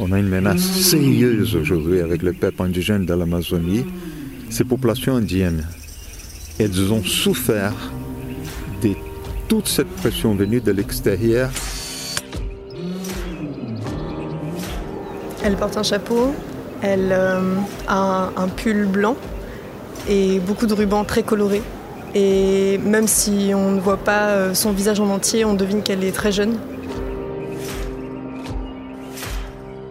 On a une menace sérieuse aujourd'hui avec le peuple indigène de l'Amazonie, ces populations indiennes. Elles ont souffert de toute cette pression venue de l'extérieur. Elle porte un chapeau, elle euh, a un, un pull blanc et beaucoup de rubans très colorés. Et même si on ne voit pas euh, son visage en entier, on devine qu'elle est très jeune.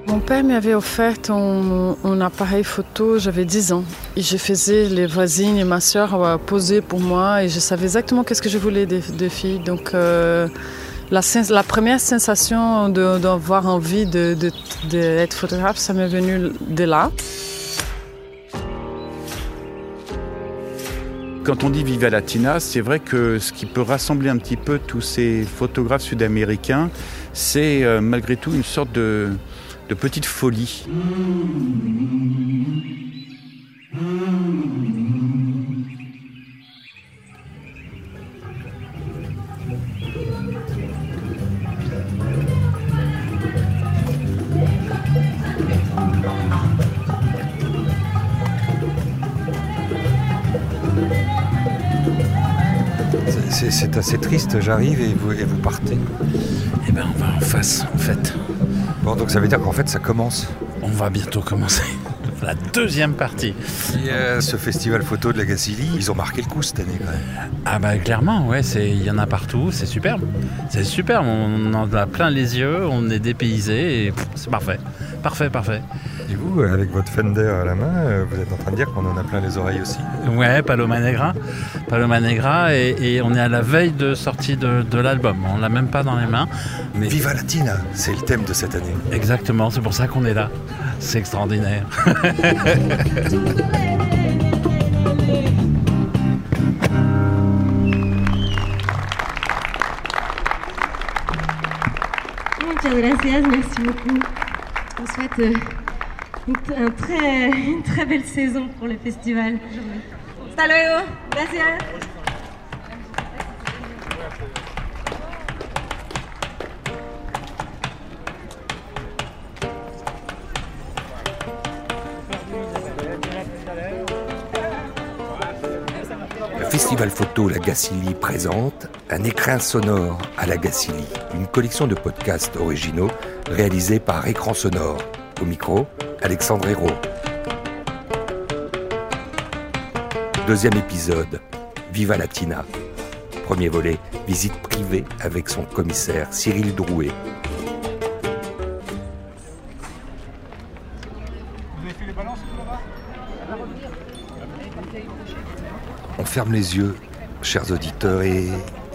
Mon père m'avait offert un, appareil photo, j'avais 10 ans. Et je faisais les voisines et ma soeur euh, poser pour moi et je savais exactement qu'est-ce que je voulais des, des filles. Donc euh, la, première sensation d'avoir envie d'être photographe, ça m'est venu de là. Quand on dit Viva Latina, c'est vrai que ce qui peut rassembler un petit peu tous ces photographes sud-américains, c'est euh, malgré tout une sorte de, petite folie. C'est assez triste, j'arrive et vous, et vous partez. Eh ben, on va en face, en fait. Bon, donc ça veut dire qu'en fait ça commence. On va bientôt commencer la deuxième partie. Et, euh, ce festival photo de la Gacilly, ils ont marqué le coup cette année quand même. Ah bah clairement, ouais, il y en a partout, c'est superbe. C'est superbe, on en a plein les yeux, on est dépaysé et c'est parfait. Parfait, parfait. Et vous, euh, avec votre Fender à la main, euh, vous êtes en train de dire qu'on en a plein les oreilles aussi. Ouais, Paloma Negra. Paloma Negra et, et on est à la veille de sortie de, de l'album. On l'a même pas dans les mains. Mais Viva Latina, c'est le thème de cette année. exactement, c'est pour ça qu'on est là. C'est extraordinaire. Gracias, merci beaucoup. On souhaite euh, une, un très, une très belle saison pour le festival. Hasta Festival Photo La Gacilly présente Un écrin sonore à La Gacilly, une collection de podcasts originaux réalisés par Écran Sonore. Au micro, Alexandre Hérault. Deuxième épisode, Viva Latina. Premier volet, visite privée avec son commissaire Cyril Drouet. On ferme les yeux, chers auditeurs, et,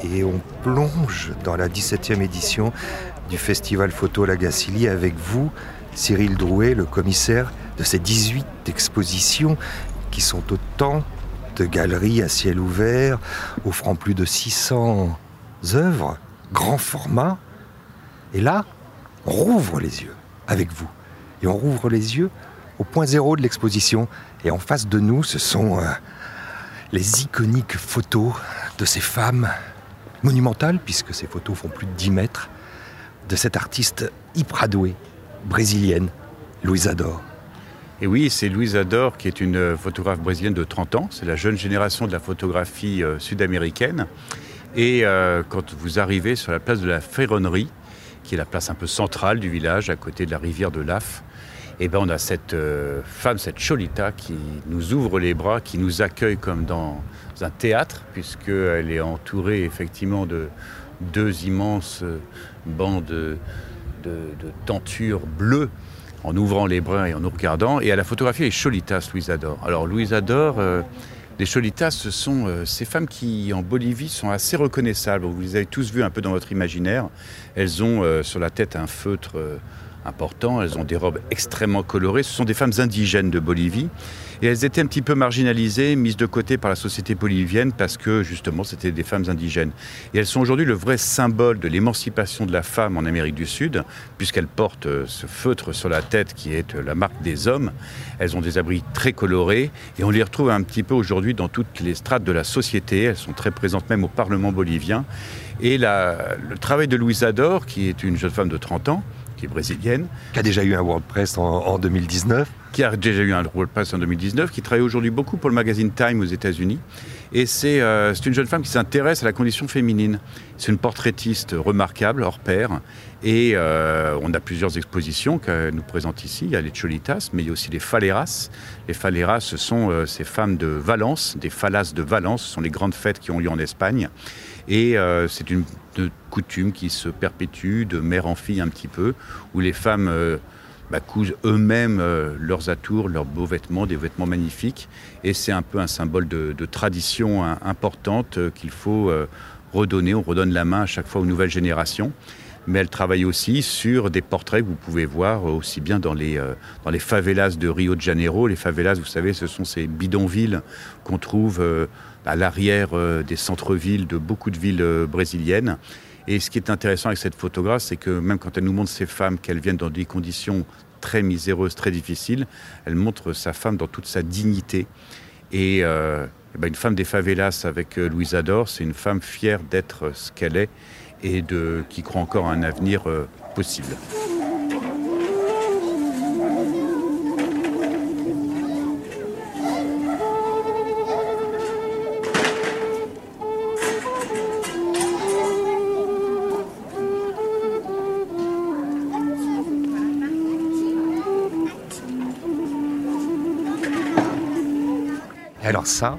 et on plonge dans la 17e édition du Festival Photo La Gacilly avec vous, Cyril Drouet, le commissaire de ces 18 expositions qui sont autant de galeries à ciel ouvert, offrant plus de 600 œuvres, grand format. Et là, on rouvre les yeux avec vous. Et on rouvre les yeux au point zéro de l'exposition. Et en face de nous, ce sont euh, les iconiques photos de ces femmes monumentales, puisque ces photos font plus de 10 mètres, de cette artiste hyper brésilienne, Louisa Dor. Et oui, c'est Louise Ador qui est une euh, photographe brésilienne de 30 ans. C'est la jeune génération de la photographie euh, sud-américaine. Et euh, quand vous arrivez sur la place de la Ferronnerie, qui est la place un peu centrale du village, à côté de la rivière de Laf, et ben on a cette femme, cette Cholita, qui nous ouvre les bras, qui nous accueille comme dans un théâtre, puisqu'elle est entourée effectivement de deux immenses de, de tentures bleues en ouvrant les bras et en nous regardant. Et à la photographie, les Cholitas, Louise Adore. Alors Louise Adore, euh, les Cholitas, ce sont euh, ces femmes qui, en Bolivie, sont assez reconnaissables. Vous les avez tous vues un peu dans votre imaginaire. Elles ont euh, sur la tête un feutre important. Elles ont des robes extrêmement colorées. Ce sont des femmes indigènes de Bolivie. Et elles étaient un petit peu marginalisées, mises de côté par la société bolivienne parce que justement c'était des femmes indigènes. Et elles sont aujourd'hui le vrai symbole de l'émancipation de la femme en Amérique du Sud, puisqu'elles portent euh, ce feutre sur la tête qui est euh, la marque des hommes. Elles ont des abris très colorés et on les retrouve un petit peu aujourd'hui dans toutes les strates de la société. Elles sont très présentes même au Parlement bolivien. Et le travail de Louisa Dor, qui est une jeune femme de 30 ans, qui est brésilienne. Qui a déjà eu un World Press en, 2019. Qui a déjà eu un World Press en 2019, qui travaille aujourd'hui beaucoup pour le magazine Time aux États-Unis. Et euh, c'est une jeune femme qui s'intéresse à la condition féminine. C'est une portraitiste remarquable, hors pair. Et euh, on a plusieurs expositions qu'elle nous présente ici. Il y a les Cholitas, mais il y a aussi les Faleras. Les Faleras, ce sont euh, ces femmes de Valence, des Falas de Valence. Ce sont les grandes fêtes qui ont lieu en Espagne. Et c'est une coutume qui se perpétue de mère en fille un petit peu, où les femmes euh, bah, cousent eux-mêmes euh, leurs atours, leurs beaux vêtements, des vêtements magnifiques. Et c'est un peu un symbole de, tradition hein, importante euh, qu'il faut redonner. On redonne la main à chaque fois aux nouvelles générations. Mais elle travaille aussi sur des portraits que vous pouvez voir aussi bien dans les, dans les favelas de Rio de Janeiro. Les favelas, vous savez, ce sont ces bidonvilles qu'on trouve à l'arrière euh, des centres-villes de beaucoup de villes euh, brésiliennes. Et ce qui est intéressant avec cette photographe, c'est que même quand elle nous montre ces femmes, qu'elles viennent dans des conditions très miséreuses, très difficiles, elle montre sa femme dans toute sa dignité. Et, euh, ben, une femme des favelas avec Louisa Dor, c'est une femme fière d'être ce qu'elle est et de, qui croit encore à un avenir possible. alors ça,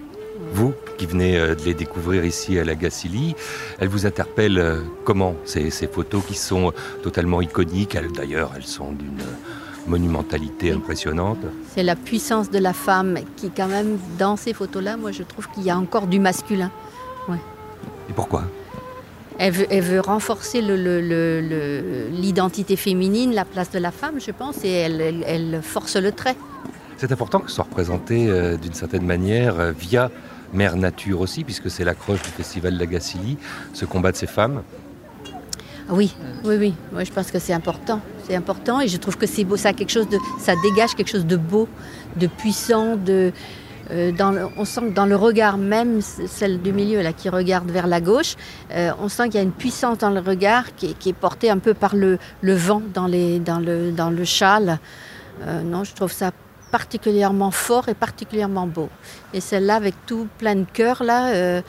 vous qui venez euh, de les découvrir ici à la Gacilly, elles vous interpellent euh, comment ces, photos qui sont totalement iconiques? D'ailleurs, elles sont d'une monumentalité impressionnante. C'est la puissance de la femme qui, quand même, dans ces photos-là, moi je trouve qu'il y a encore du masculin. Et pourquoi? Elle veut, renforcer l'identité féminine, la place de la femme, je pense, et elle force le trait. C'est important que ce soit représenté euh, d'une certaine manière euh, via Mère Nature aussi, puisque c'est l'accroche du Festival Gacilly, ce combat de ces femmes. Ah oui, oui, oui. Moi, je pense que c'est important. C'est important et je trouve que c'est beau. Ça quelque chose de, ça dégage quelque chose de beau, de puissant, de. Euh, dans on sent que dans le regard même, celle du milieu là qui regarde vers la gauche, on sent qu'il y a une puissance dans le regard qui, est portée un peu par le, le vent dans, dans, le, dans le châle. non, je trouve ça particulièrement fort et particulièrement beau. Et celle-là, avec tout plein de cœur, là, euh,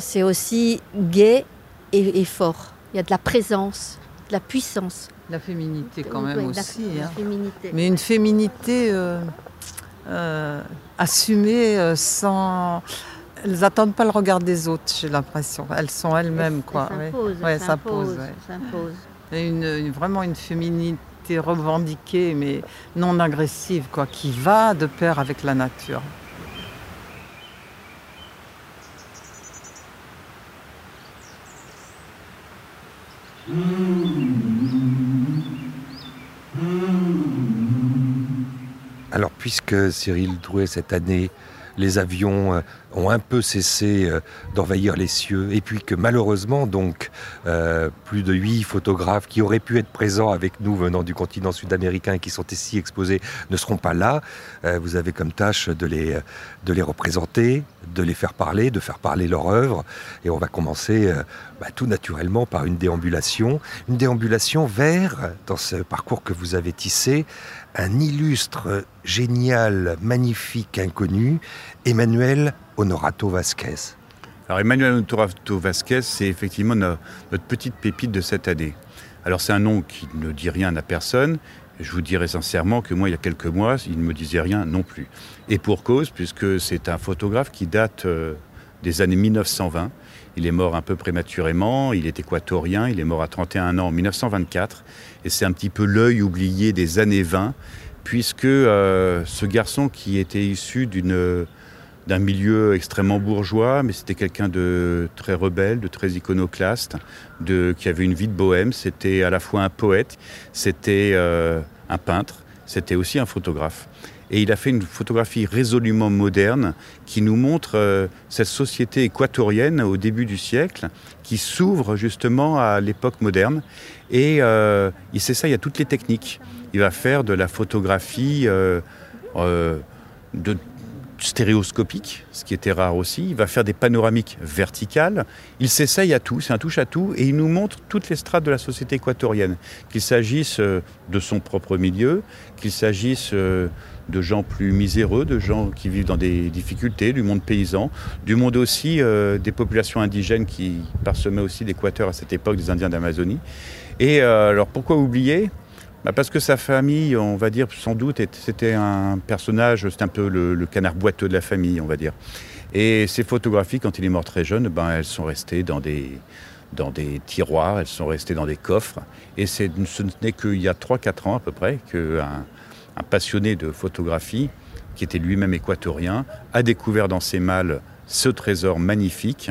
c'est aussi gai et, fort. Il y a de la présence, de la puissance. La féminité quand même aussi. Hein. Mais une féminité euh, euh, assumée sans... Elles n'attendent pas le regard des autres, j'ai l'impression. Elles sont elles-mêmes, quoi. Ça pose, Une, vraiment une féminité revendiquée, mais non agressive, quoi, qui va de pair avec la nature. Alors, puisque Cyril Drouet, cette année, les avions euh, ont un peu cessé euh, d'envahir les cieux. Et puis que malheureusement donc euh, plus de huit photographes qui auraient pu être présents avec nous venant du continent sud-américain et qui sont ici exposés ne seront pas là. vous avez comme tâche de les, représenter, de les faire parler, de faire parler leur œuvre. Et on va commencer bah, tout naturellement par une déambulation, une déambulation vers, dans ce parcours que vous avez tissé, un illustre, génial, magnifique inconnu, Emmanuel Honorato Vasquez. Alors Emmanuel Honorato Vasquez, c'est effectivement notre, petite pépite de cette année. Alors c'est un nom qui ne dit rien à personne. Je vous dirais sincèrement que moi, il y a quelques mois, il ne me disait rien non plus. Et pour cause, puisque c'est un photographe qui date euh, des années 1920. Il est mort un peu prématurément, il est équatorien, il est mort à 31 ans en 1924. Et c'est un petit peu l'œil oublié des années 20, puisque euh, ce garçon qui était issu d'un milieu extrêmement bourgeois, mais c'était quelqu'un de très rebelle, de très iconoclaste, de, qui avait une vie de bohème. C'était à la fois un poète, c'était euh, un peintre, c'était aussi un photographe. Et il a fait une photographie résolument moderne qui nous montre euh, cette société équatorienne au début du siècle qui s'ouvre justement à l'époque moderne. Et euh, il s'essaye à toutes les techniques. Il va faire de la photographie euh, de stéréoscopique, ce qui était rare aussi. Il va faire des panoramiques verticales. Il s'essaye à tout, c'est un touche à tout, et il nous montre toutes les strates de la société équatorienne, qu'il s'agisse de son propre milieu, qu'il s'agisse de gens plus miséreux, de gens qui vivent dans des difficultés, du monde paysan, du monde aussi euh, des populations indigènes qui parsemaient aussi l'Équateur à cette époque des Indiens d'Amazonie. Et euh, alors pourquoi oublier? Bah, Parce que sa famille, on va dire sans doute, c'était un personnage, c'était un peu le, canard boiteux de la famille, on va dire. Et ces photographies, quand il est mort très jeune, ben, elles sont restées dans des, dans des tiroirs, elles sont restées dans des coffres. Et ce n'est qu'il y a 3-4 ans à peu près qu'un un passionné de photographie, qui était lui-même équatorien, a découvert dans ses malles ce trésor magnifique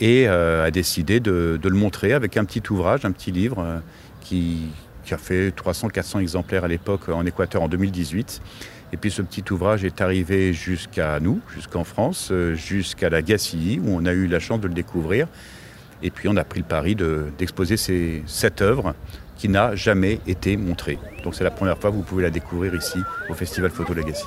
et euh, a décidé de, le montrer avec un petit ouvrage, un petit livre euh, qui, a fait 300-400 exemplaires à l'époque en Équateur en 2018. Et puis ce petit ouvrage est arrivé jusqu'à nous, jusqu'en France, euh, jusqu'à la Gacilly, où on a eu la chance de le découvrir. Et puis on a pris le pari d'exposer cette œuvre qui n'a jamais été montrée. Donc c'est la première fois que vous pouvez la découvrir ici au Festival Photo Legacy.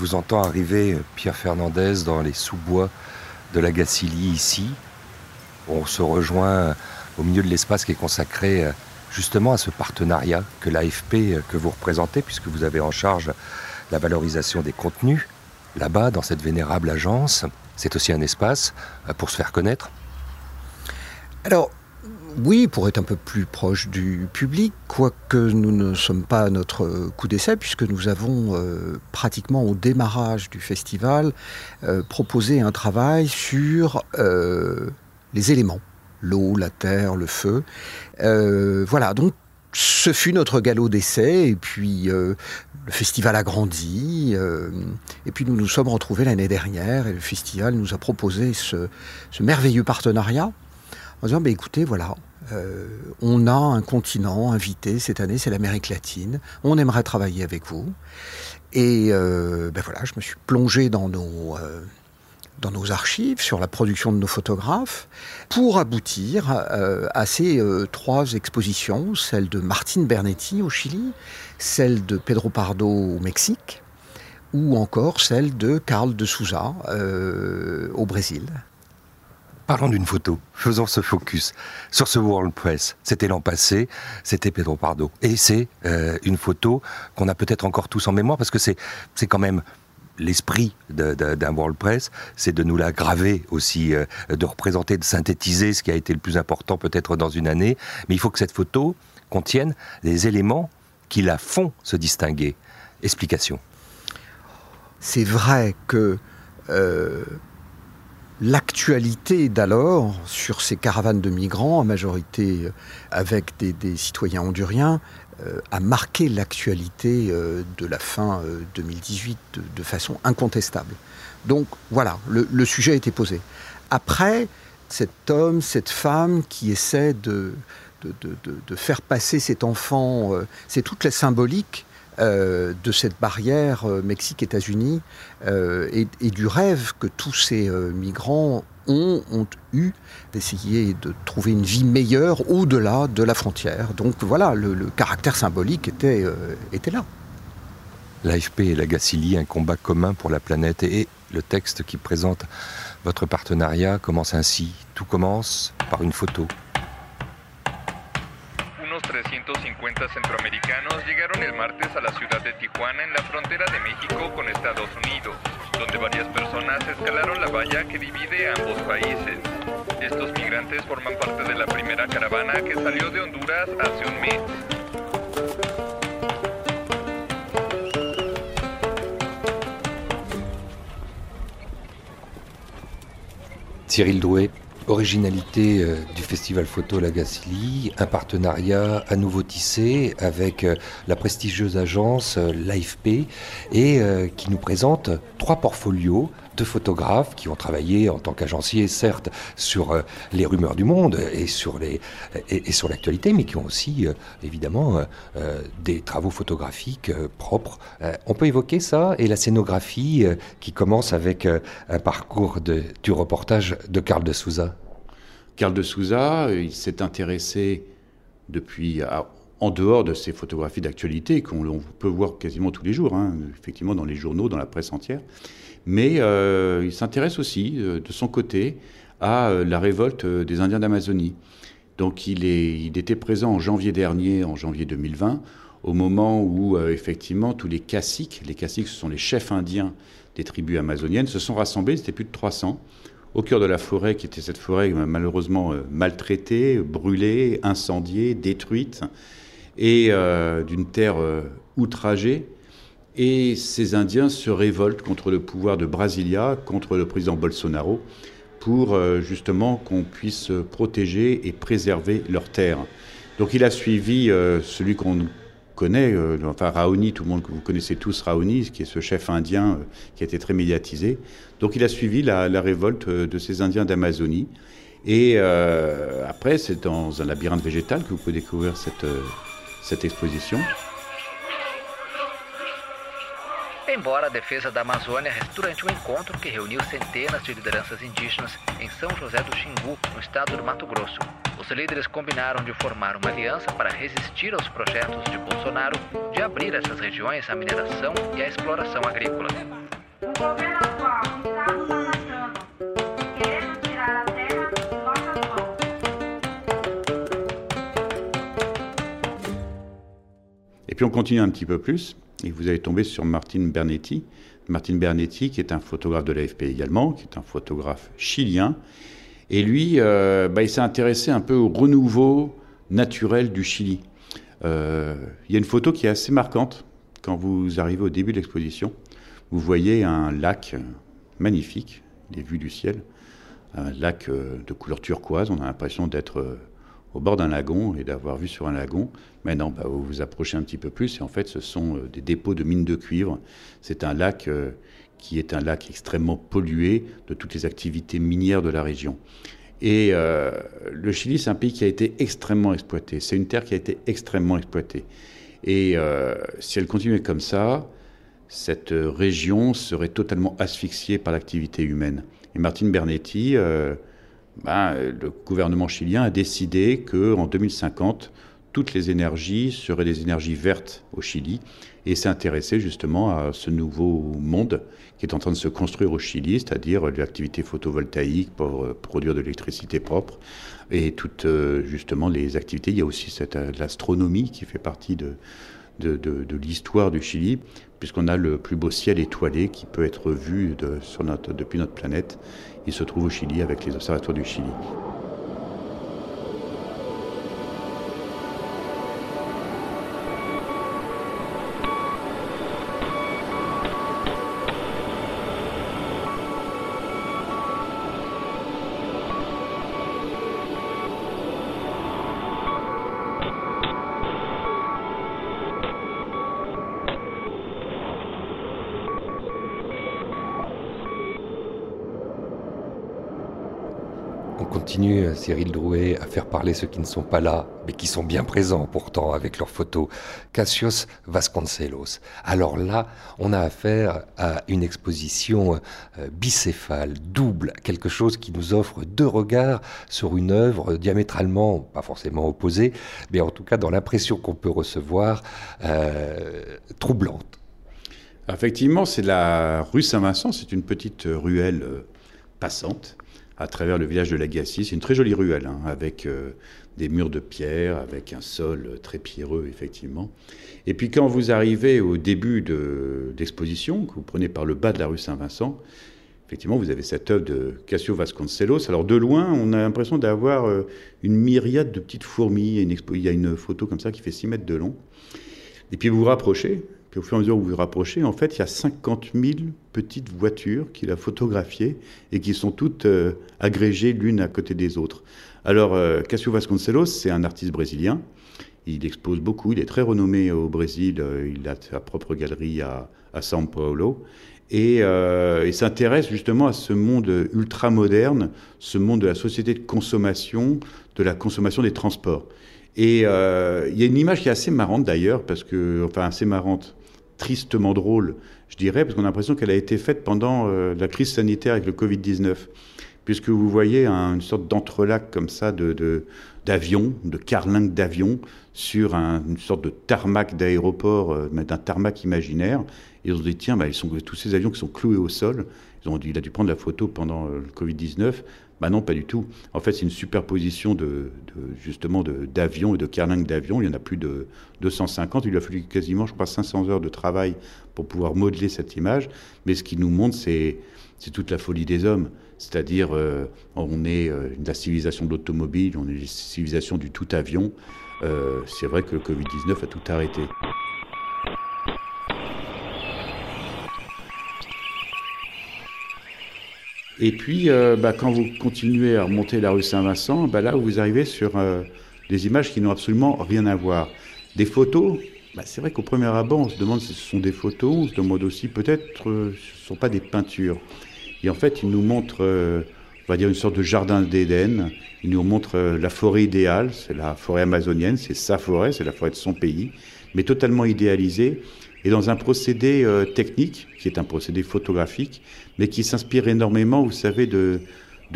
Vous entends arriver, Pierre Fernandez, dans les sous-bois de la Gacilly ici. On se rejoint au milieu de l'espace qui est consacré euh, justement à ce partenariat que l'AFP euh, que vous représentez, puisque vous avez en charge la valorisation des contenus. Là-bas, dans cette vénérable agence, c'est aussi un espace euh, pour se faire connaître. Alors, oui, pour être un peu plus proche du public, quoique nous ne sommes pas à notre coup d'essai, puisque nous avons euh, pratiquement au démarrage du festival euh, proposé un travail sur euh, les éléments, l'eau, la terre, le feu. voilà, donc ce fut notre galop d'essai, et puis le festival a grandi, et puis nous nous sommes retrouvés l'année dernière, et le festival nous a proposé ce merveilleux partenariat en disant, bah, écoutez, voilà, euh, on a un continent invité cette année, c'est l'Amérique latine, on aimerait travailler avec vous. Et euh, ben voilà, je me suis plongé dans nos, euh, dans nos archives sur la production de nos photographes pour aboutir à ces trois expositions, celle de Martine Bernetti au Chili, celle de Pedro Pardo au Mexique, ou encore celle de Carl de Souza au Brésil. Parlons d'une photo, faisons ce focus sur ce World Press. C'était l'an passé, c'était Pedro Pardo. Et c'est euh, une photo qu'on a peut-être encore tous en mémoire parce que c'est quand même l'esprit d'un World Press, c'est de nous la graver aussi, euh, de représenter, de synthétiser ce qui a été le plus important peut-être dans une année. Mais il faut que cette photo contienne des éléments qui la font se distinguer. Explication. C'est vrai que euh, l'actualité d'alors sur ces caravanes de migrants, en majorité euh, avec des, citoyens honduriens, euh, a marqué l'actualité euh, de la fin 2018 de, façon incontestable. Donc voilà, le, sujet a été posé. Après, cet homme, cette femme qui essaie de, de faire passer cet enfant, c'est toute la symbolique euh, de cette barrière euh, Mexique-États-Unis euh, et, du rêve que tous ces migrants ont, ont eu d'essayer de trouver une vie meilleure au-delà de la frontière. Donc voilà, le, caractère symbolique était, était là. L'AFP et la Gacilly, un combat commun pour la planète. Et le texte qui présente votre partenariat commence ainsi. Tout commence par une photo. 350 centroamericanos llegaron el martes a la ciudad de Tijuana en la frontera de México con Estados Unidos, donde varias personas escalaron la valla que divide ambos países. Estos migrantes forman parte de la primera caravana que salió de Honduras hace un mes. Cyril Douet, originalité euh, du festival photo La Gacilly, un partenariat à nouveau tissé avec euh, la prestigieuse agence euh, l'AFP et qui nous présente trois portfolios de photographes qui ont travaillé en tant qu'agenciers, certes, sur les rumeurs du monde et sur les et, sur l'actualité, mais qui ont aussi évidemment des travaux photographiques propres. on peut évoquer ça et la scénographie qui commence avec un parcours de, du reportage de Carl de Souza. Carl de Souza, euh, il s'est intéressé depuis, en dehors de ses photographies d'actualité, qu'on peut voir quasiment tous les jours, hein, effectivement dans les journaux, dans la presse entière, mais euh, il s'intéresse aussi, euh, de son côté, à la révolte des Indiens d'Amazonie. Donc il, il, était présent en janvier dernier, en janvier 2020, au moment où effectivement tous les caciques, les caciques ce sont les chefs indiens des tribus amazoniennes, se sont rassemblés, c'était plus de 300, au cœur de la forêt, qui était cette forêt euh, malheureusement euh, maltraitée, brûlée, incendiée, détruite, et euh, d'une terre outragée. Et ces Indiens se révoltent contre le pouvoir de Brasilia, contre le président Bolsonaro, pour justement qu'on puisse protéger et préserver leurs terres. Donc il a suivi celui qu'on connaît, euh, enfin Raoni, tout le monde que vous connaissez tous, Raoni, qui est ce chef indien euh, qui a été très médiatisé. Donc il a suivi la, révolte euh, de ces Indiens d'Amazonie. Et après, c'est dans un labyrinthe végétal que vous pouvez découvrir cette, cette exposition. Embora a defesa da Amazônia, durante um encontro que reuniu centenas de lideranças indígenas em São José do Xingu, no estado do Mato Grosso. Os líderes combinaram de formar uma aliança para resistir aos projetos de Bolsonaro de abrir essas regiões à mineração e à exploração agrícola. O governo atual está nos ameaçando, querendo tirar a terra de nossas mãos. Et puis on continue un petit peu plus. Et vous allez tomber sur Martine Bernetti. Martine Bernetti, qui est un photographe de l'AFP également, qui est un photographe chilien. Et lui, euh, bah, il s'est intéressé un peu au renouveau naturel du Chili. Euh, il y a une photo qui est assez marquante quand vous arrivez au début de l'exposition. Vous voyez un lac magnifique, les vues du ciel, un lac euh, de couleur turquoise. On a l'impression d'être au bord d'un lagon et d'avoir vu sur un lagon. Maintenant, bah, vous vous approchez un petit peu plus et en fait, ce sont euh, des dépôts de mines de cuivre. C'est un lac euh, qui est un lac extrêmement pollué de toutes les activités minières de la région. Et euh, le Chili, c'est un pays qui a été extrêmement exploité. C'est une terre qui a été extrêmement exploitée. Et si elle continuait comme ça, cette région serait totalement asphyxiée par l'activité humaine. Et Martine Bernetti ben, le gouvernement chilien a décidé qu'en 2050, toutes les énergies seraient des énergies vertes au Chili et s'est intéressé justement à ce nouveau monde qui est en train de se construire au Chili, c'est-à-dire l'activité photovoltaïque pour euh, produire de l'électricité propre et toutes euh, justement les activités. Il y a aussi euh, l'astronomie qui fait partie de, l'histoire du Chili, puisqu'on a le plus beau ciel étoilé qui peut être vu depuis notre planète. Il se trouve au Chili avec les observatoires du Chili. Continue, Cyril Drouet, à faire parler ceux qui ne sont pas là, mais qui sont bien présents pourtant avec leurs photos. Cassius Vasconcelos. Alors là, on a affaire à une exposition euh, bicéphale, double, quelque chose qui nous offre deux regards sur une œuvre diamétralement, pas forcément opposée, mais en tout cas dans l'impression qu'on peut recevoir, euh, troublante. Effectivement, c'est la rue Saint-Vincent, c'est une petite ruelle euh, passante à travers le village de Lagassi. C'est une très jolie ruelle, hein, avec euh, des murs de pierre, avec un sol très pierreux, effectivement. Et puis quand vous arrivez au début d'exposition, que vous prenez par le bas de la rue Saint-Vincent, effectivement, vous avez cette œuvre de Cassio Vasconcelos. Alors de loin, on a l'impression d'avoir euh, une myriade de petites fourmis. Il y a une photo comme ça qui fait 6 mètres de long. Et puis vous vous rapprochez, puis au fur et à mesure où vous vous rapprochez, en fait, il y a 50 000 petites voitures qu'il a photographiées et qui sont toutes euh, agrégées l'une à côté des autres. Alors, euh, Cassio Vasconcelos, c'est un artiste brésilien. Il expose beaucoup, il est très renommé au Brésil, euh, il a sa propre galerie à, à São Paulo. Et il s'intéresse justement à ce monde ultra moderne, ce monde de la société de consommation, de la consommation des transports. Et il y a une image qui est assez marrante d'ailleurs, parce que, enfin assez marrante, tristement drôle, je dirais, parce qu'on a l'impression qu'elle a été faite pendant euh, la crise sanitaire avec le Covid-19. Puisque vous voyez une sorte d'entrelac comme ça de, d'avions, de, carlingues d'avions, sur une sorte de tarmac d'aéroport, euh, d'un tarmac imaginaire. Et on se dit, tiens, bah, ils sont, tous ces avions qui sont cloués au sol, ils ont il a dû prendre la photo pendant euh, le Covid-19. Bah non, pas du tout. En fait, c'est une superposition de, justement d'avions et de carlingues d'avions. Il y en a plus de 250. Il a fallu quasiment, je crois, 500 heures de travail pour pouvoir modeler cette image. Mais ce qui nous montre, c'est toute la folie des hommes. C'est-à-dire, euh, on est euh, la civilisation de l'automobile, on est la civilisation du tout avion. Euh, c'est vrai que le Covid-19 a tout arrêté. Et puis, euh, bah, quand vous continuez à remonter la rue Saint-Vincent, bah, là, vous arrivez sur euh, des images qui n'ont absolument rien à voir. Des photos, bah, c'est vrai qu'au premier abord, on se demande si ce sont des photos, on se demande aussi peut-être euh, ce ne sont pas des peintures. Et en fait, il nous montre, on va dire, une sorte de jardin d'Éden. Il nous montre la forêt idéale, c'est la forêt amazonienne, c'est sa forêt, c'est la forêt de son pays, mais totalement idéalisée et dans un procédé euh, technique, qui est un procédé photographique, mais qui s'inspire énormément, vous savez, de,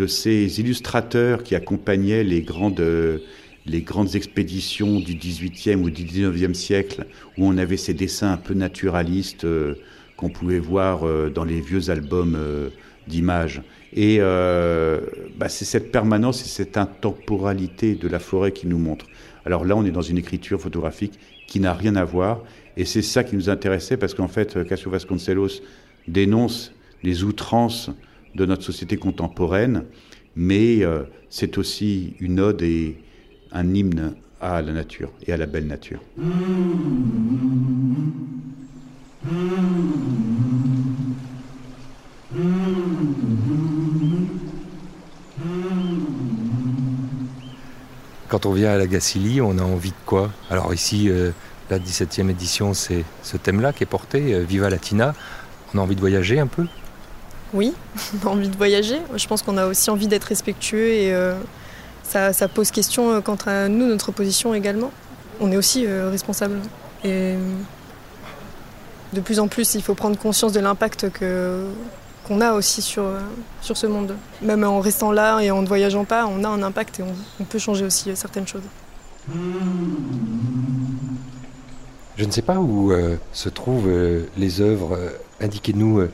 ces illustrateurs qui accompagnaient les grandes, euh, les grandes expéditions du XVIIIe ou du XIXe siècle, où on avait ces dessins un peu naturalistes euh, qu'on pouvait voir dans les vieux albums d'images. Et bah, c'est cette permanence et cette intemporalité de la forêt qui nous montre. Alors là, on est dans une écriture photographique qui n'a rien à voir. Et c'est ça qui nous intéressait parce qu'en fait, Cassio Vasconcelos dénonce les outrances de notre société contemporaine, mais euh, c'est aussi une ode et un hymne à la nature et à la belle nature. Quand on vient à la Gacilly, on a envie de quoi? Alors ici, euh, la 17e édition, c'est ce thème-là qui est porté, euh, Viva Latina. On a envie de voyager un peu? Oui, on a envie de voyager. Je pense qu'on a aussi envie d'être respectueux et euh, ça, pose question euh, quant à nous, notre position également. On est aussi responsable. Et de plus en plus, il faut prendre conscience de l'impact que, qu'on a aussi sur, sur ce monde. Même en restant là et en ne voyageant pas, on a un impact et on, on peut changer aussi certaines choses. Je ne sais pas où euh, se trouvent euh, les œuvres, euh, indiquez-nous,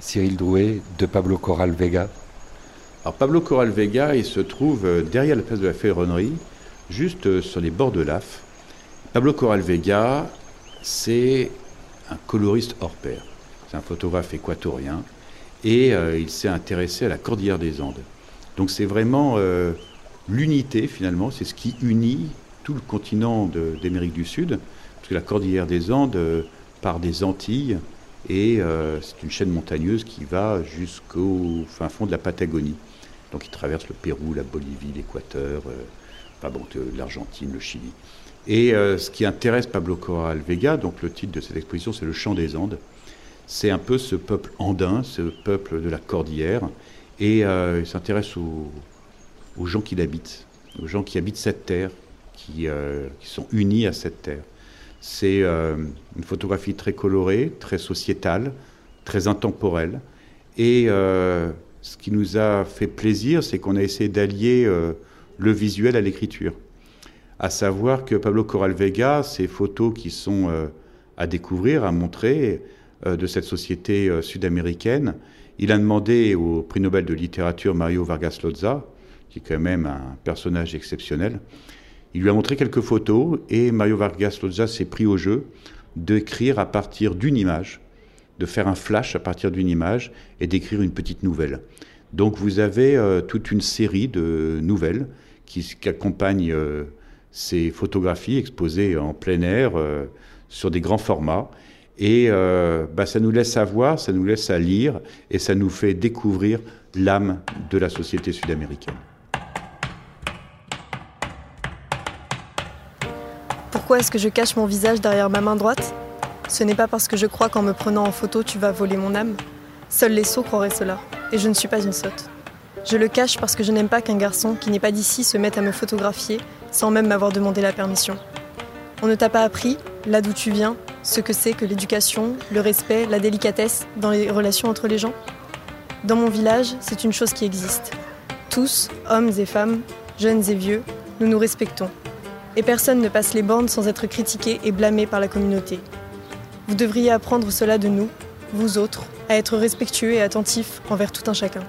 Cyril Drouet, de Pablo Corral Vega. Alors Pablo Corral Vega, il se trouve derrière la place de la Ferronnerie, juste sur les bords de l'AF. Pablo Corral Vega, c'est un coloriste hors pair. C'est un photographe équatorien et il s'est intéressé à la cordillère des Andes. Donc c'est vraiment l'unité finalement, c'est ce qui unit tout le continent d'Amérique du Sud parce que la cordillère des Andes euh, part des Antilles et euh, c'est une chaîne montagneuse qui va jusqu'au fin fond de la Patagonie. Donc il traverse le Pérou, la Bolivie, l'Équateur, euh, l'Argentine, le Chili. Et ce qui intéresse Pablo Corral Vega, donc le titre de cette exposition, c'est le chant des Andes. C'est un peu ce peuple andin, ce peuple de la cordillère, et il s'intéresse aux, gens qui l'habitent, aux gens qui habitent cette terre, qui sont unis à cette terre. C'est euh, une photographie très colorée, très sociétale, très intemporelle. Et euh, ce qui nous a fait plaisir, c'est qu'on a essayé d'allier euh, le visuel à l'écriture. À savoir que Pablo Corral Vega, ces photos qui sont à découvrir, à montrer, de cette société sud-américaine. Il a demandé au prix Nobel de littérature Mario Vargas Llosa, qui est quand même un personnage exceptionnel, il lui a montré quelques photos et Mario Vargas Llosa s'est pris au jeu d'écrire à partir d'une image, de faire un flash à partir d'une image et d'écrire une petite nouvelle. Donc vous avez euh, toute une série de nouvelles qui, accompagnent euh, ces photographies exposées en plein air euh, sur des grands formats. Et bah, ça nous laisse à voir, ça nous laisse à lire et ça nous fait découvrir l'âme de la société sud-américaine. Pourquoi est-ce que je cache mon visage derrière ma main droite? Ce n'est pas parce que je crois qu'en me prenant en photo, tu vas voler mon âme. Seuls les sots croiraient cela, et je ne suis pas une sotte. Je le cache parce que je n'aime pas qu'un garçon qui n'est pas d'ici se mette à me photographier sans même m'avoir demandé la permission. On ne t'a pas appris, là d'où tu viens, ce que c'est que l'éducation, le respect, la délicatesse dans les relations entre les gens? Dans mon village, c'est une chose qui existe. Tous, hommes et femmes, jeunes et vieux, nous nous respectons et personne ne passe les bornes sans être critiqué et blâmé par la communauté. Vous devriez apprendre cela de nous, vous autres, à être respectueux et attentifs envers tout un chacun.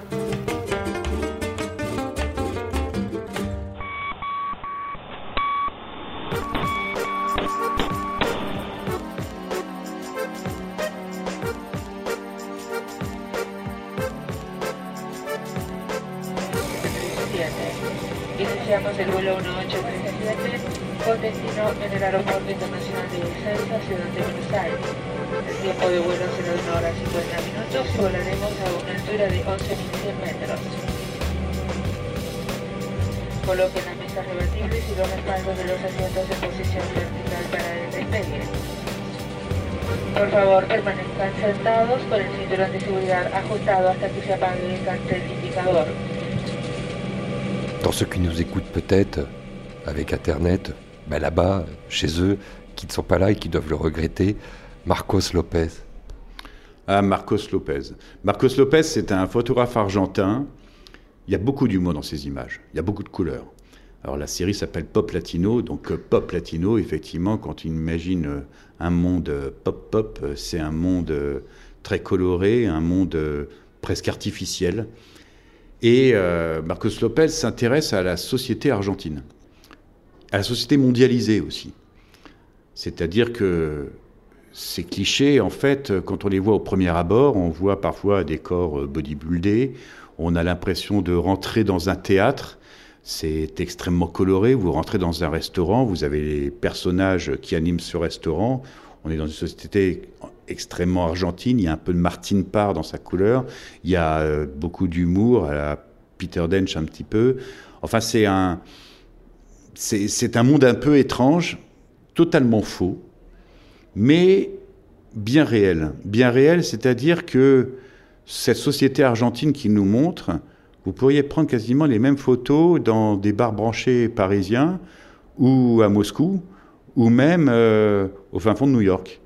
Con destino en el Aeropuerto Internacional de Ezeiza, Ciudad de Buenos Aires. El tiempo de vuelo será de 1 hora y 50 minutos y volaremos a una altura de 11.100 metros. Coloquen las mesas rebatibles y los respaldos de los asientos en posición vertical para el despegue. Por favor, permanezcan sentados con el cinturón de seguridad ajustado hasta que se apague el cartel indicador. Dans ceux qui nous écoutent peut-être avec Internet, ben là-bas, chez eux, qui ne sont pas là et qui doivent le regretter, Marcos Lopez. Ah, Marcos Lopez. Marcos Lopez, c'est un photographe argentin. Il y a beaucoup d'humour dans ses images. Il y a beaucoup de couleurs. Alors la série s'appelle Pop Latino, donc euh, Pop Latino, effectivement, quand on imagine euh, un monde pop-pop, euh, c'est un monde très coloré, un monde presque artificiel. Et Marcos Lopez s'intéresse à la société argentine. À la société mondialisée aussi. C'est-à-dire que ces clichés, en fait, quand on les voit au premier abord, on voit parfois des corps bodybuildés, on a l'impression de rentrer dans un théâtre, c'est extrêmement coloré, vous rentrez dans un restaurant, vous avez les personnages qui animent ce restaurant, on est dans une société extrêmement argentine, il y a un peu de Martine Parr dans sa couleur, il y a euh, beaucoup d'humour, à la Peter Dench un petit peu, enfin c'est un c'est un monde un peu étrange, totalement faux, mais bien réel. Bien réel, c'est-à-dire que cette société argentine qui nous montre, vous pourriez prendre quasiment les mêmes photos dans des bars branchés parisiens ou à Moscou ou même euh, au fin fond de New York.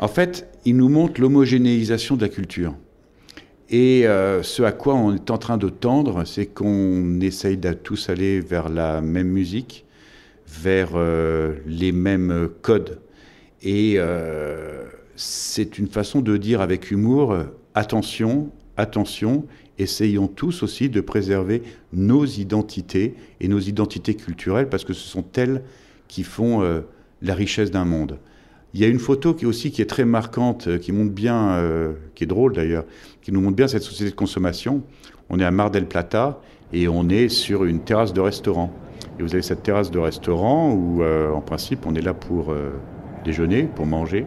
En fait, il nous montre l'homogénéisation de la culture. Et euh, ce à quoi on est en train de tendre, c'est qu'on essaye de tous aller vers la même musique, vers euh, les mêmes codes. Et euh, c'est une façon de dire avec humour, attention, attention, essayons tous aussi de préserver nos identités et nos identités culturelles, parce que ce sont elles qui font la richesse d'un monde. Il y a une photo qui aussi qui est très marquante, euh, qui montre bien, euh, qui est drôle d'ailleurs, qui nous montre bien cette société de consommation. On est à Mar del Plata et on est sur une terrasse de restaurant. Et vous avez cette terrasse de restaurant où, euh, en principe, on est là pour déjeuner, pour manger.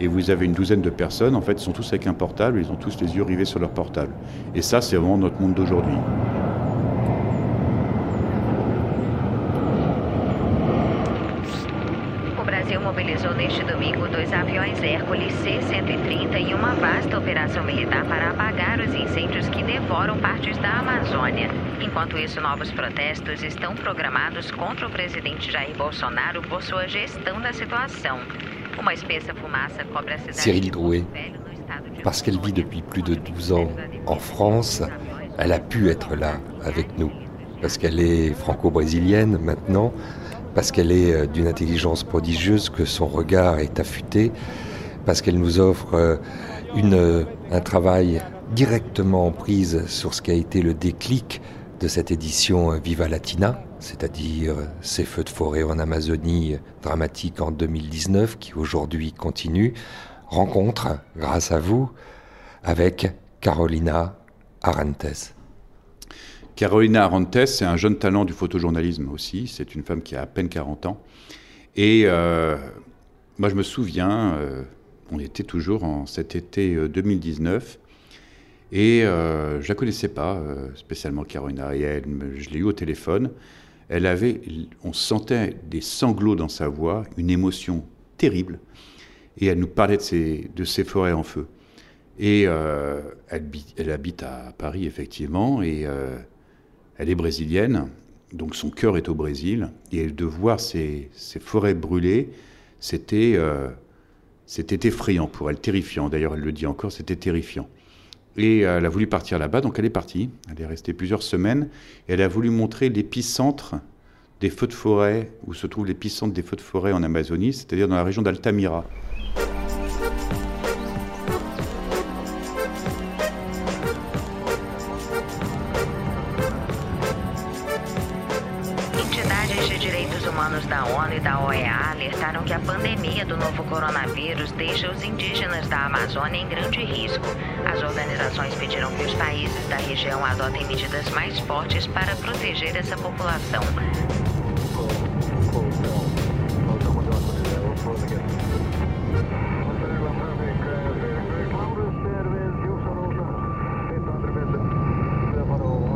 Et vous avez une douzaine de personnes, en fait, ils sont tous avec un portable, ils ont tous les yeux rivés sur leur portable. Et ça, c'est vraiment notre monde d'aujourd'hui. Neste domingo dois aviões Hércules C-130 e uma vasta operação militar para apagar os incêndios que devoram partes da Amazônia. Enquanto isso, novos protestos estão programados contra o presidente Jair Bolsonaro por sua gestão da situação. Uma espessa fumaça cobre a cidade Cyril Drouet, parce qu'elle vit depuis plus de 12 ans en France, elle a pu être là avec nous. Parce qu'elle est franco-brésilienne maintenant, parce qu'elle est euh, d'une intelligence prodigieuse, que son regard est affûté, parce qu'elle nous offre euh, une, un travail directement en prise sur ce qui a été le déclic de cette édition Viva Latina, c'est-à-dire ces feux de forêt en Amazonie dramatiques en 2019 qui aujourd'hui continuent. Rencontre, grâce à vous, avec Carolina Arantes. Carolina Arantes, c'est un jeune talent du photojournalisme aussi. C'est une femme qui a à peine 40 ans. Et euh, moi, je me souviens, euh, on était toujours en cet été 2019. Euh, et je ne la connaissais pas spécialement, Carolina. Et elle, je l'ai eu au téléphone. Elle avait, on sentait des sanglots dans sa voix, une émotion terrible. Et elle nous parlait de ces forêts en feu. Et elle, habite à Paris, effectivement. Elle est brésilienne, donc son cœur est au Brésil, et de voir ces, forêts brûlées, c'était euh, c'était effrayant pour elle, terrifiant. D'ailleurs, elle le dit encore, c'était terrifiant. Et elle a voulu partir là-bas, donc elle est partie. Elle est restée plusieurs semaines, et elle a voulu montrer l'épicentre des feux de forêt, où se trouve l'épicentre des feux de forêt en Amazonie, c'est-à-dire dans la région d'Altamira. Que a pandemia do novo coronavírus deixa os indígenas da Amazônia em grande risco. As organizações pediram que os países da região adotem medidas mais fortes para proteger essa população.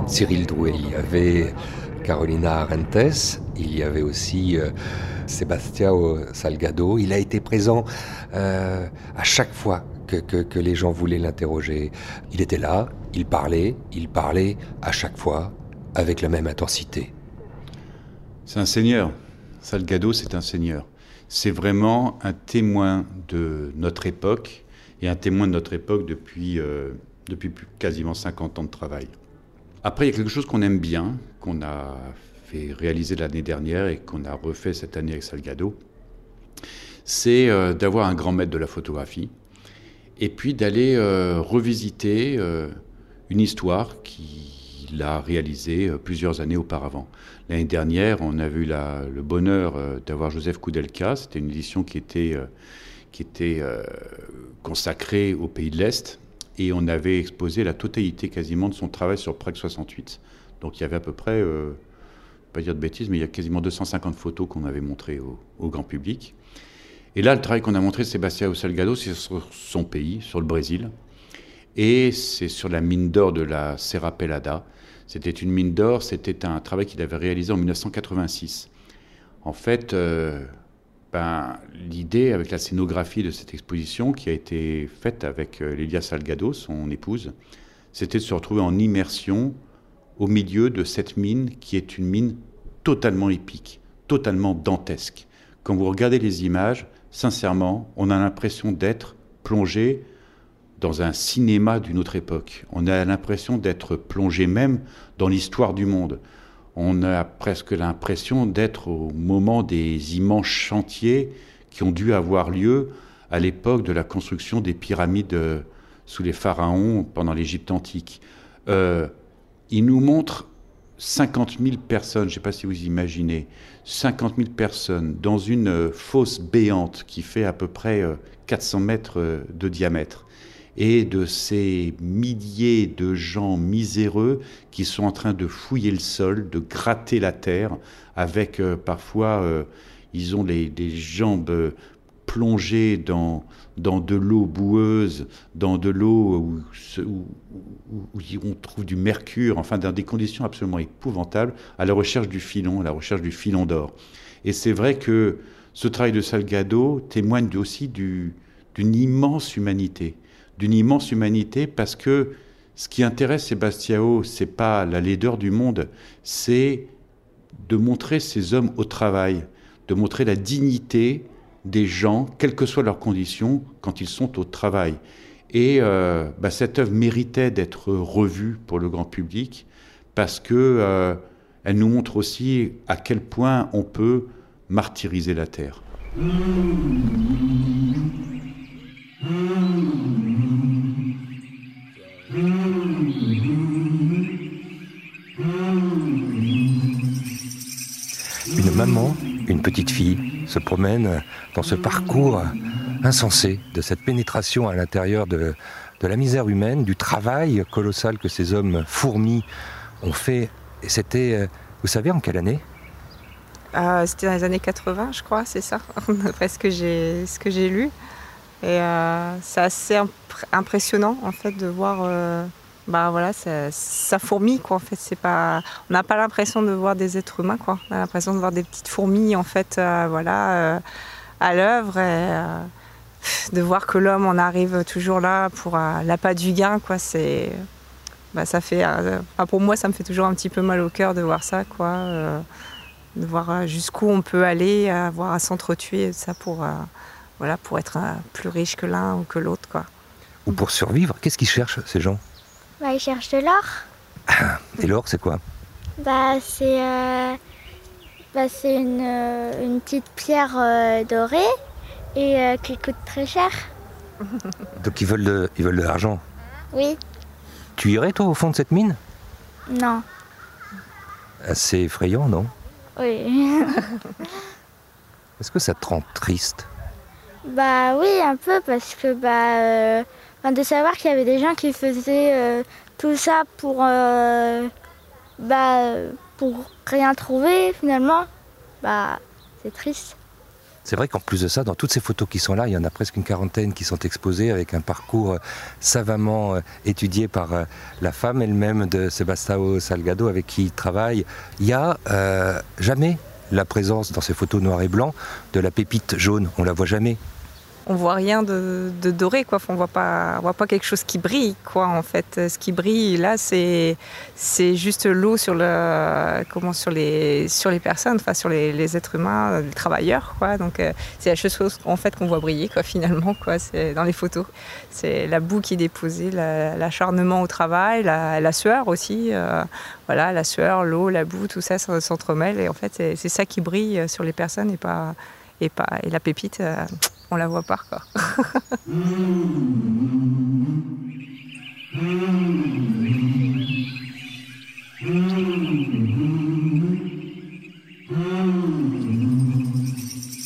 Cyril Drouet, avait Carolina Arantes, il y avait aussi euh, Salgado. Il a été présent euh, à chaque fois que, les gens voulaient l'interroger. Il était là, il parlait, il parlait à chaque fois avec la même intensité. C'est un seigneur. Salgado, c'est un seigneur. C'est vraiment un témoin de notre époque et un témoin de notre époque depuis, euh, depuis quasiment 50 ans de travail. Après, il y a quelque chose qu'on aime bien, qu'on a fait réaliser l'année dernière et qu'on a refait cette année avec Salgado, c'est euh, d'avoir un grand maître de la photographie et puis d'aller euh, revisiter euh, une histoire qu'il a réalisée plusieurs années auparavant. L'année dernière, on a la, le bonheur d'avoir Joseph Koudelka. C'était une édition qui était consacrée au pays de l'Est et on avait exposé la totalité quasiment de son travail sur Prague 68. Donc il y avait à peu près pas dire de bêtises, mais il y a quasiment 250 photos qu'on avait montrées au, grand public. Et là, le travail qu'on a montré Sébastien Salgado, c'est sur son pays, sur le Brésil. Et c'est sur la mine d'or de la Serra Pelada. C'était une mine d'or, c'était un travail qu'il avait réalisé en 1986. En fait, euh, ben, l'idée avec la scénographie de cette exposition qui a été faite avec euh, Lélia Salgado, son épouse, c'était de se retrouver en immersion au milieu de cette mine qui est une mine totalement épique, totalement dantesque. Quand vous regardez les images, sincèrement, on a l'impression d'être plongé dans un cinéma d'une autre époque. On a l'impression d'être plongé même dans l'histoire du monde. On a presque l'impression d'être au moment des immenses chantiers qui ont dû avoir lieu à l'époque de la construction des pyramides euh, sous les pharaons pendant l'Égypte antique. Euh, il nous montre 50 000 personnes, je ne sais pas si vous imaginez, 50 000 personnes dans une euh, fosse béante qui fait à peu près 400 euh, mètres de diamètre, et de ces milliers de gens miséreux qui sont en train de fouiller le sol, de gratter la terre, avec parfois, ils ont les, jambes plongées dans, dans de l'eau boueuse, dans de l'eau où, où, on trouve du mercure, enfin dans des conditions absolument épouvantables, à la recherche du filon, à la recherche du filon d'or. Et c'est vrai que ce travail de Salgado témoigne aussi d'une immense humanité, d'une immense humanité parce que ce qui intéresse Sébastiao, c'est pas la laideur du monde, c'est de montrer ces hommes au travail, de montrer la dignité des gens, quelles que soient leurs conditions, quand ils sont au travail. Et euh, bah, cette œuvre méritait d'être revue pour le grand public parce que euh, elle nous montre aussi à quel point on peut martyriser la terre. Petite fille, se promène dans ce parcours insensé de cette pénétration à l'intérieur de, de la misère humaine, du travail colossal que ces hommes fourmis ont fait. Et c'était, euh, vous savez, en quelle année? Euh, C'était dans les années 80, je crois, c'est ça, d'après ce que j'ai ce que j'ai lu. Et euh, c'est assez impr- impressionnant en fait de voir. euh, bah voilà, ça, ça fourmille quoi. En fait, c'est pas. On n'a pas l'impression de voir des êtres humains quoi. On a l'impression de voir des petites fourmis en fait, euh, voilà, euh, à l'œuvre euh, de voir que l'homme en arrive toujours là pour l'appât du gain quoi. C'est bah, ça fait, pour moi, ça me fait toujours un petit peu mal au cœur de voir ça, quoi. de voir jusqu'où on peut aller, avoir à s'entretuer, ça pour, voilà, pour être plus riche que l'un ou que l'autre, quoi. Ou pour survivre Qu'est-ce qu'ils cherchent, ces gens? Bah, ils cherchent de l'or. Et l'or, c'est quoi? Bah, c'est euh, bah, c'est une, euh, une petite pierre euh, dorée et euh, qui coûte très cher. Donc ils veulent de, ils veulent de l'argent? Oui, Tu irais, toi, au fond de cette mine? Non, Assez effrayant, non? Oui. Est-ce que ça te rend triste? Bah oui, un peu parce que bah, de savoir qu'il y avait des gens qui faisaient euh, tout ça pour, euh, bah, pour rien trouver finalement, bah c'est triste. C'est vrai qu'en plus de ça, dans toutes ces photos qui sont là, il y en a presque une quarantaine qui sont exposées avec un parcours euh, savamment étudié par la femme elle-même de Sebastao Salgado avec qui il travaille. Il y a jamais la présence dans ces photos noir et blanc de la pépite jaune. On la voit jamais. On voit rien de, doré, quoi. On voit pas, on voit pas quelque chose qui brille, quoi. En fait, ce qui brille là, c'est, c'est juste l'eau sur le, comment, sur les, sur les personnes, enfin, sur les, êtres humains, les travailleurs, quoi. Donc, euh, c'est la chose en fait qu'on voit briller, quoi. Finalement, quoi. C'est dans les photos, c'est la boue qui est déposée, la- l'acharnement au travail, la, sueur aussi. euh, voilà, la sueur, l'eau, la boue, tout ça s'entremêle et en fait, c'est, ça qui brille sur les personnes et pas, et pas, et la pépite. euh, on la voit pas, quoi.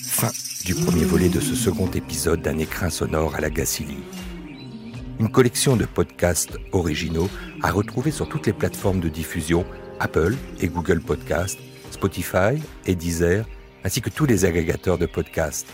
Fin du premier volet de ce second épisode d'un écrin sonore à la Gacilly. Une collection de podcasts originaux à retrouver sur toutes les plateformes de diffusion Apple et Google Podcasts, Spotify et Deezer, ainsi que tous les agrégateurs de podcasts.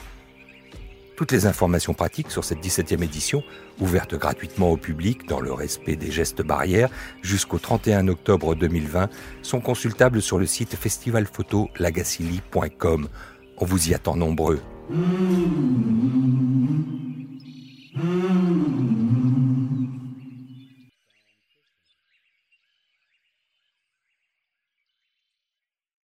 Toutes les informations pratiques sur cette 17e édition, ouverte gratuitement au public dans le respect des gestes barrières jusqu'au 31 octobre 2020, sont consultables sur le site festivalphotolagacilly.com. On vous y attend nombreux. Mmh. Mmh. Mmh.